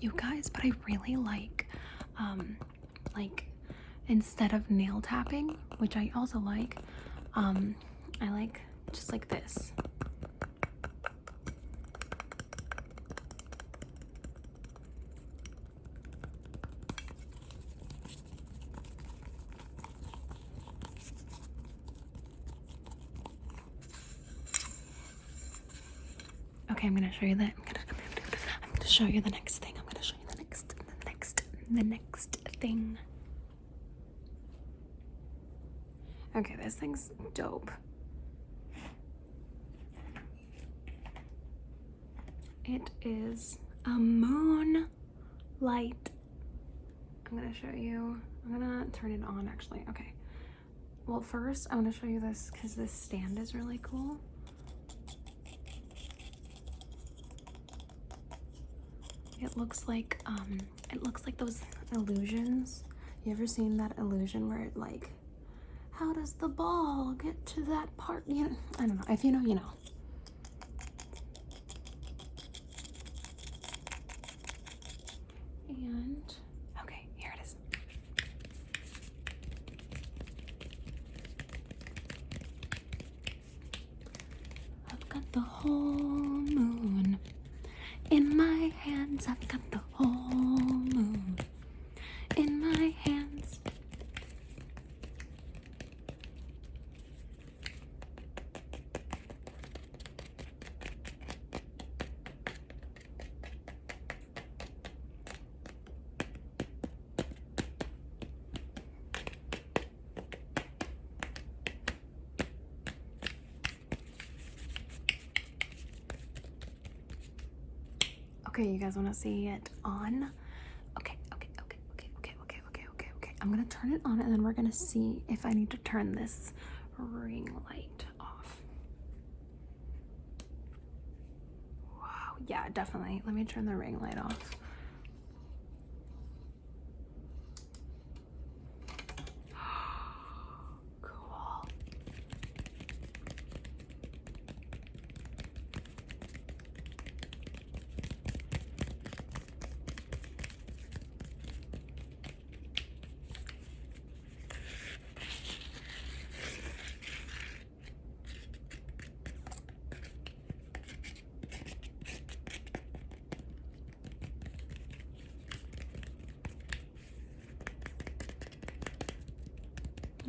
you guys, but I really like, um, like instead of nail tapping, which I also like, um, I like just like this. Okay, I'm gonna show you that. I'm gonna, I'm gonna show you the next thing. I'm gonna show you the next, the next, the next thing. Okay, this thing's dope. It is a moon light. I'm gonna show you. I'm gonna turn it on actually. Okay. Well, first, I want to show you this because this stand is really cool. It looks like um it looks like those illusions. You ever seen that illusion where it like how does the ball get to that part? You know, I don't know. If you know, you know. And okay, here it is. I've got the whole moon in my hands. I've got the whole moon in my hands. Okay, you guys want to see it on? Okay, okay, okay, okay, okay, okay, okay, okay, okay. I'm gonna turn it on and then we're gonna see if I need to turn this ring light off. Wow, yeah, definitely. Let me turn the ring light off. cool.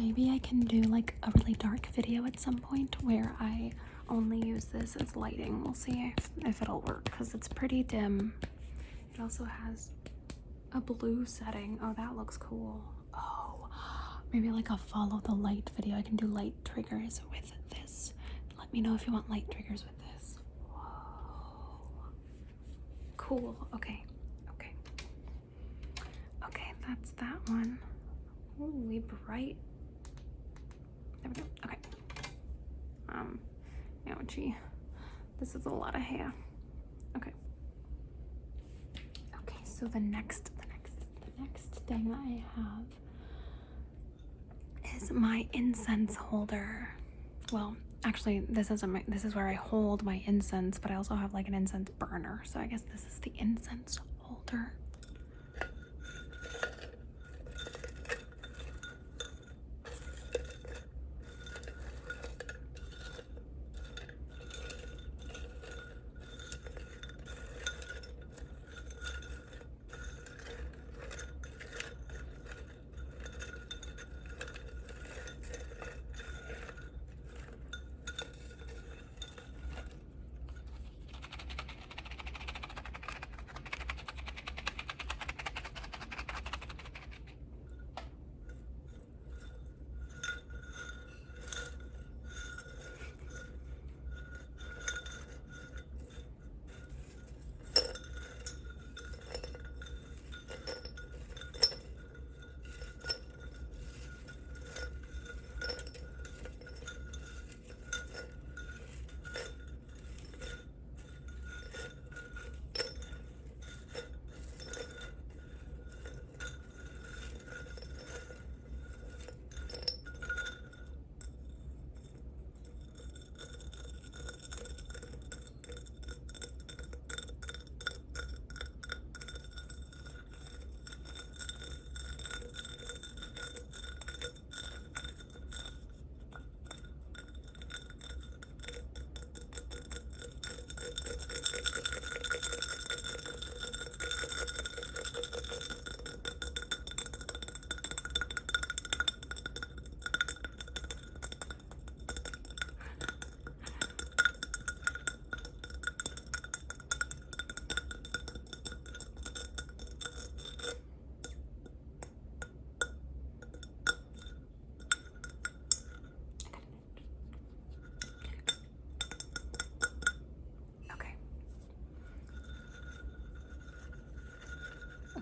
Maybe I can do like a really dark video at some point where I only use this as lighting. We'll see if, if it'll work because it's pretty dim. It also has a blue setting. Oh, that looks cool. Oh, maybe like a follow the light video. I can do light triggers with this. Let me know if you want light triggers with this. Whoa. Cool. Okay. Okay. Okay, that's that one. Holy bright. There we go. Okay. Um, ouchie. This is a lot of hair. Okay. Okay, so the next, the next, the next thing that I have is my incense holder. Well, actually, this isn't my. This is where I hold my incense, but I also have like an incense burner. So I guess this is the incense holder.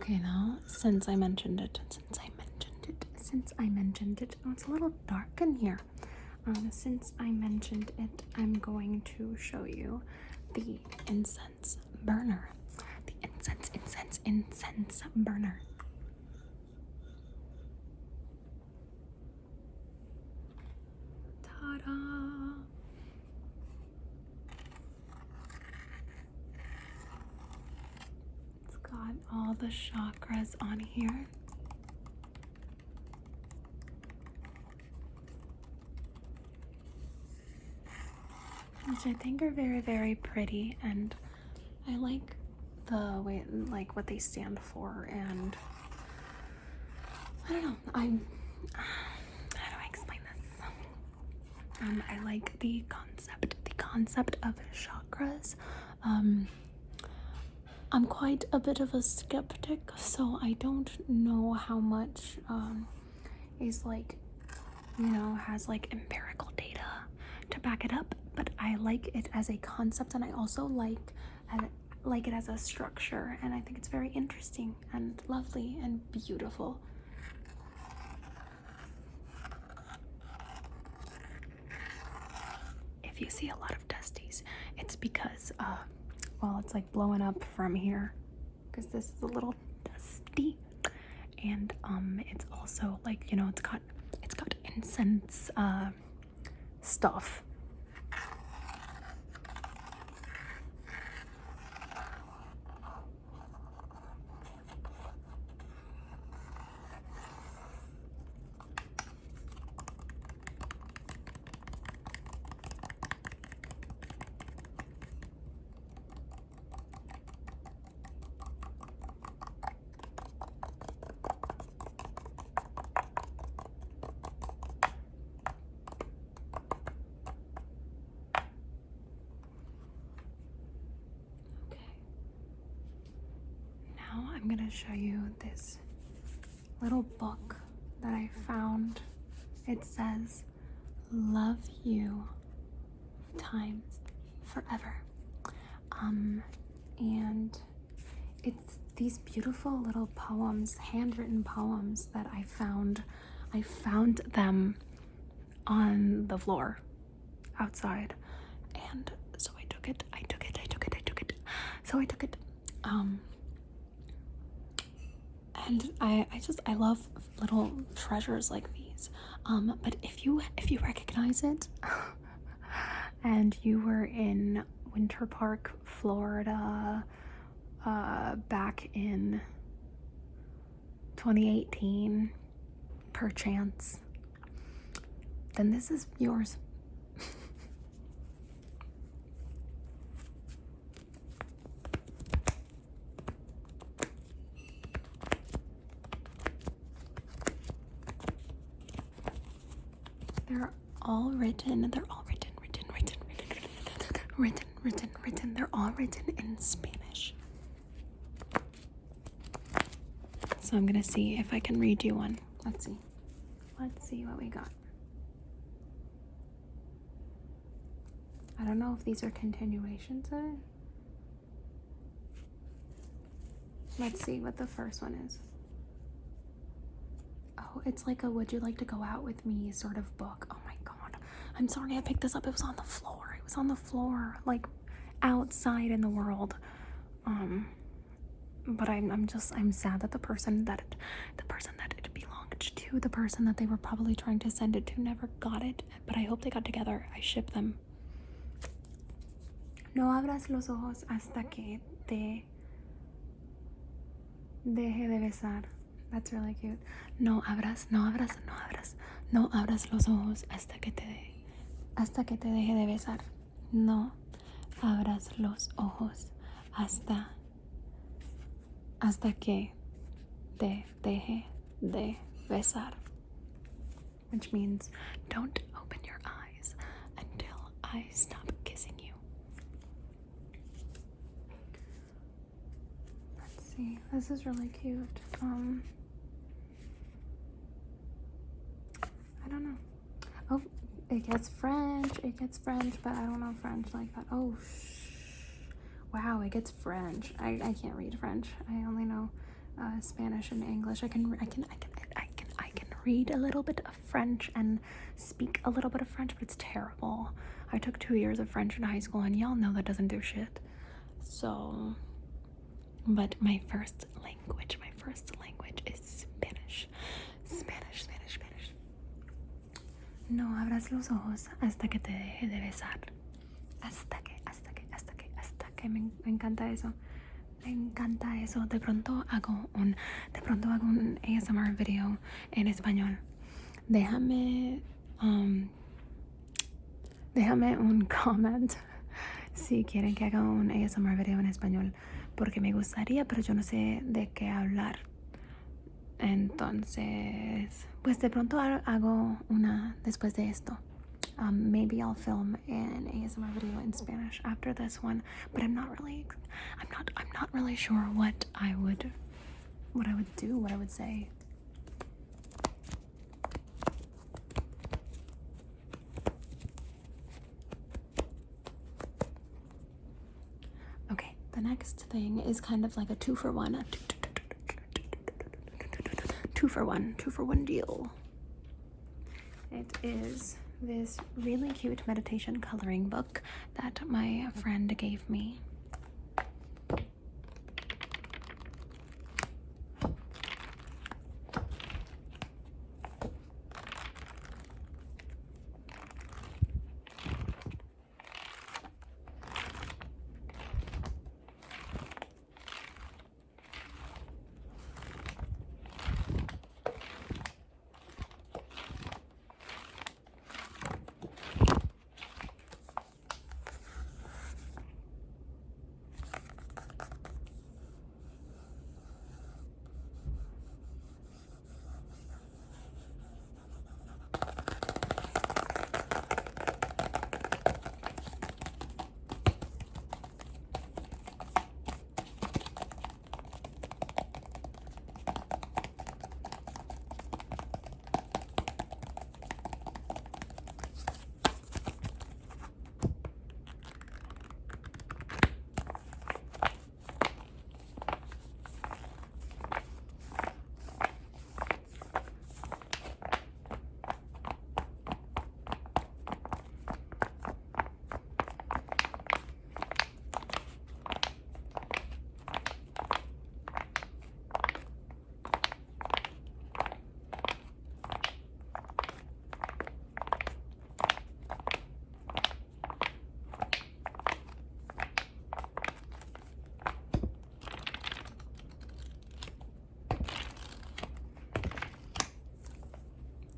Okay, now since I mentioned it, since I mentioned it, since I mentioned it, oh, it's a little dark in here. Um, since I mentioned it, I'm going to show you the incense burner. The incense, incense, incense burner. Ta-da! It's got all the chakras on here. Which I think are very, very pretty, and I like the way, like what they stand for, and I don't know. I'm. How do I explain this? Um, I like the concept, the concept of chakras. Um, I'm quite a bit of a skeptic, so I don't know how much um, is like, you know, has like empirical data to back it up. But I like it as a concept, and I also like uh, like it as a structure, and I think it's very interesting and lovely and beautiful. If you see a lot of dusties, it's because uh, well, it's like blowing up from here. Because this is a little dusty, and um, it's also like you know, it's got it's got incense uh stuff I'm to show you this little book that I found. It says, Love You Times Forever. Um, and it's these beautiful little poems, handwritten poems that I found. I found them on the floor outside. And so I took it, I took it, I took it, I took it. So I took it. Um, and I, I just I love little treasures like these. Um, but if you if you recognize it, and you were in Winter Park, Florida, uh, back in 2018, perchance, then this is yours. They're all written. They're all written, written, written, written, written, written, written. They're all written in Spanish. So I'm gonna see if I can read you one. Let's see. Let's see what we got. I don't know if these are continuations it. Let's see what the first one is. Oh, it's like a would you like to go out with me sort of book. Oh my. I'm sorry I picked this up. It was on the floor. It was on the floor, like outside in the world. Um but I'm I'm just I'm sad that the person that it, the person that it belonged to, the person that they were probably trying to send it to never got it. But I hope they got together. I ship them. No abras los ojos hasta que te deje de besar. That's really cute. No abras, no abras, no abras, no abras los ojos hasta que te de, hasta que te deje de besar. No abras los ojos hasta hasta que te deje de besar. Which means don't open your eyes until I stop kissing you. Let's see. This is really cute. Um I don't know. Oh, it gets French. It gets French, but I don't know French like that. Oh. Wow, it gets French. I, I can't read French. I only know uh, Spanish and English. I can I can I can I can I can read a little bit of French and speak a little bit of French, but it's terrible. I took two years of French in high school, and y'all know that doesn't do shit. So, but my first language, my first language is Spanish. Spanish, Spanish, Spanish. No abras los ojos hasta que te deje de besar. Hasta que, hasta que, hasta que, hasta que. Me, encanta eso. Me encanta eso. De pronto hago un, de pronto hago un ASMR video en español. Déjame, um, déjame un comment si quieren que haga un ASMR video en español, porque me gustaría, pero yo no sé de qué hablar. Entonces, pues de pronto hago una después de esto. Um, maybe I'll film an ASMR video in Spanish after this one, but I'm not really, I'm not, I'm not really sure what I would, what I would do, what I would say. Okay, the next thing is kind of like a two for one, two for one, two for one deal. It is this really cute meditation coloring book that my friend gave me.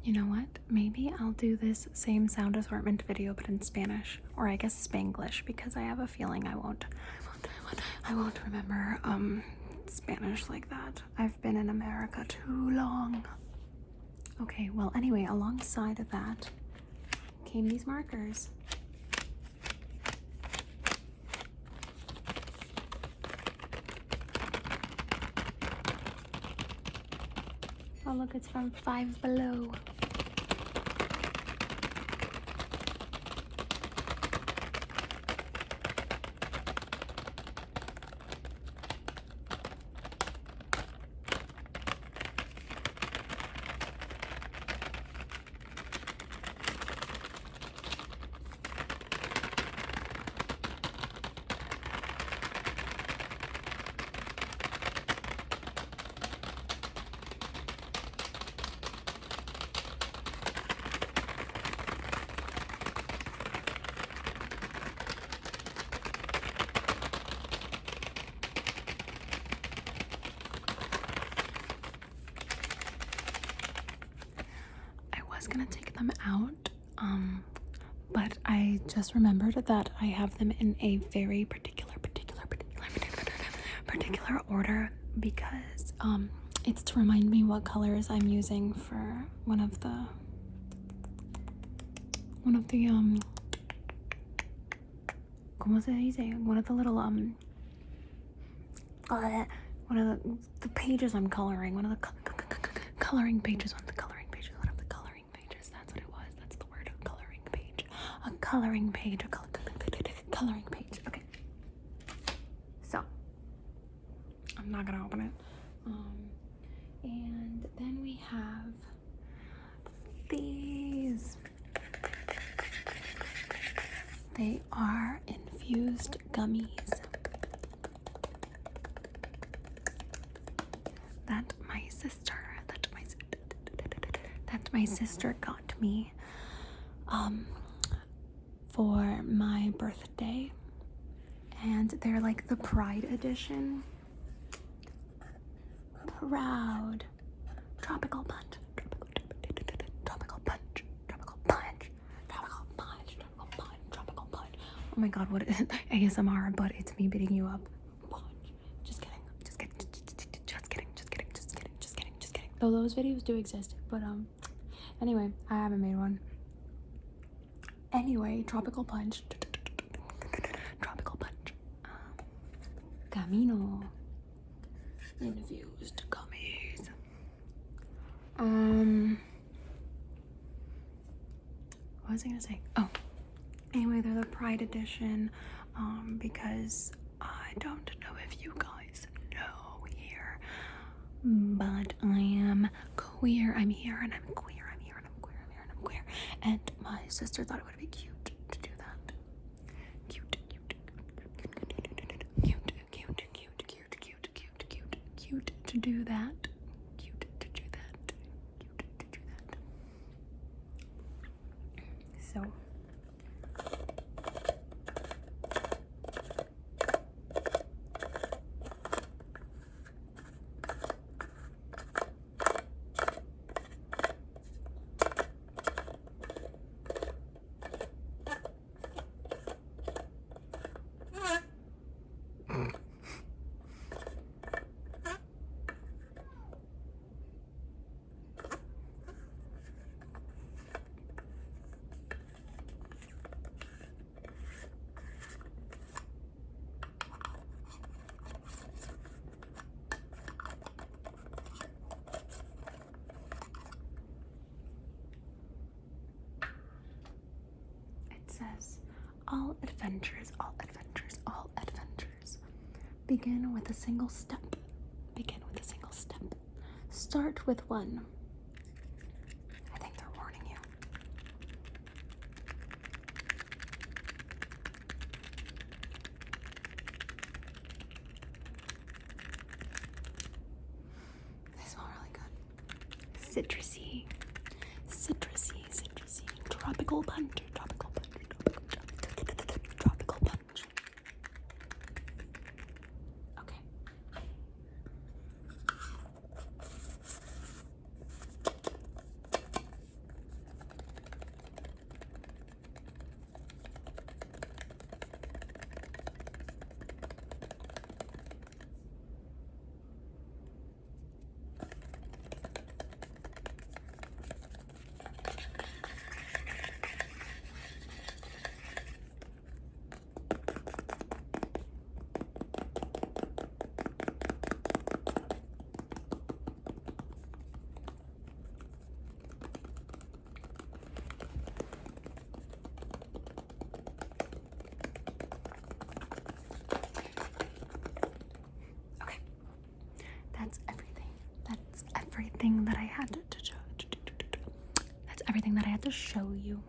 You know what? Maybe I'll do this same sound assortment video but in Spanish or I guess Spanglish because I have a feeling I won't I won't, I won't, remember um Spanish like that. I've been in America too long. Okay, well anyway, alongside of that came these markers. Oh, look, it's from Five Below. was gonna take them out, um, but I just remembered that I have them in a very particular, particular, particular, particular, particular order because um, it's to remind me what colors I'm using for one of the one of the um ¿Cómo se dice? One of the little um uh, one of the, the pages I'm coloring, one of the coloring pages on the color coloring page, coloring page. Okay. So, I'm not gonna open it. Um, and then we have these. They are infused gummies that my sister that my that my sister got me um for my birthday. And they're like the pride edition. Proud. Tropical punch. Tropical punch. Tropical punch. Tropical punch. Tropical punch. Tropical punch. Oh my god what is asmr but it's me beating you up. Just kidding. Just kidding. Just kidding. Just kidding. Just kidding. Just kidding. Just kidding. Though those videos do exist but um anyway i haven't made one anyway tropical punch tropical punch camino infused gummies. Um, what was I gonna say? Oh, anyway, they're the Pride edition. Um, because I don't know if you guys know here, but I am queer. I'm here and I'm queer. I'm here and I'm queer. I'm here and I'm queer. And my sister thought it would be cute to do that. Cute, cute, cute, cute, cute, cute, cute, cute, cute, cute to do that. Cute to do that. Cute to do that. So. It says, All adventures, all adventures, all adventures begin with a single step. Begin with a single step. Start with one. I think they're warning you. They smell really good. Citrusy. Citrusy, citrusy. Tropical punch. Tropical punch. Tropical, tropical, tropical punch. Okay. Okay. That's everything. That's everything that I had to, to, to, That's everything that I had to show you.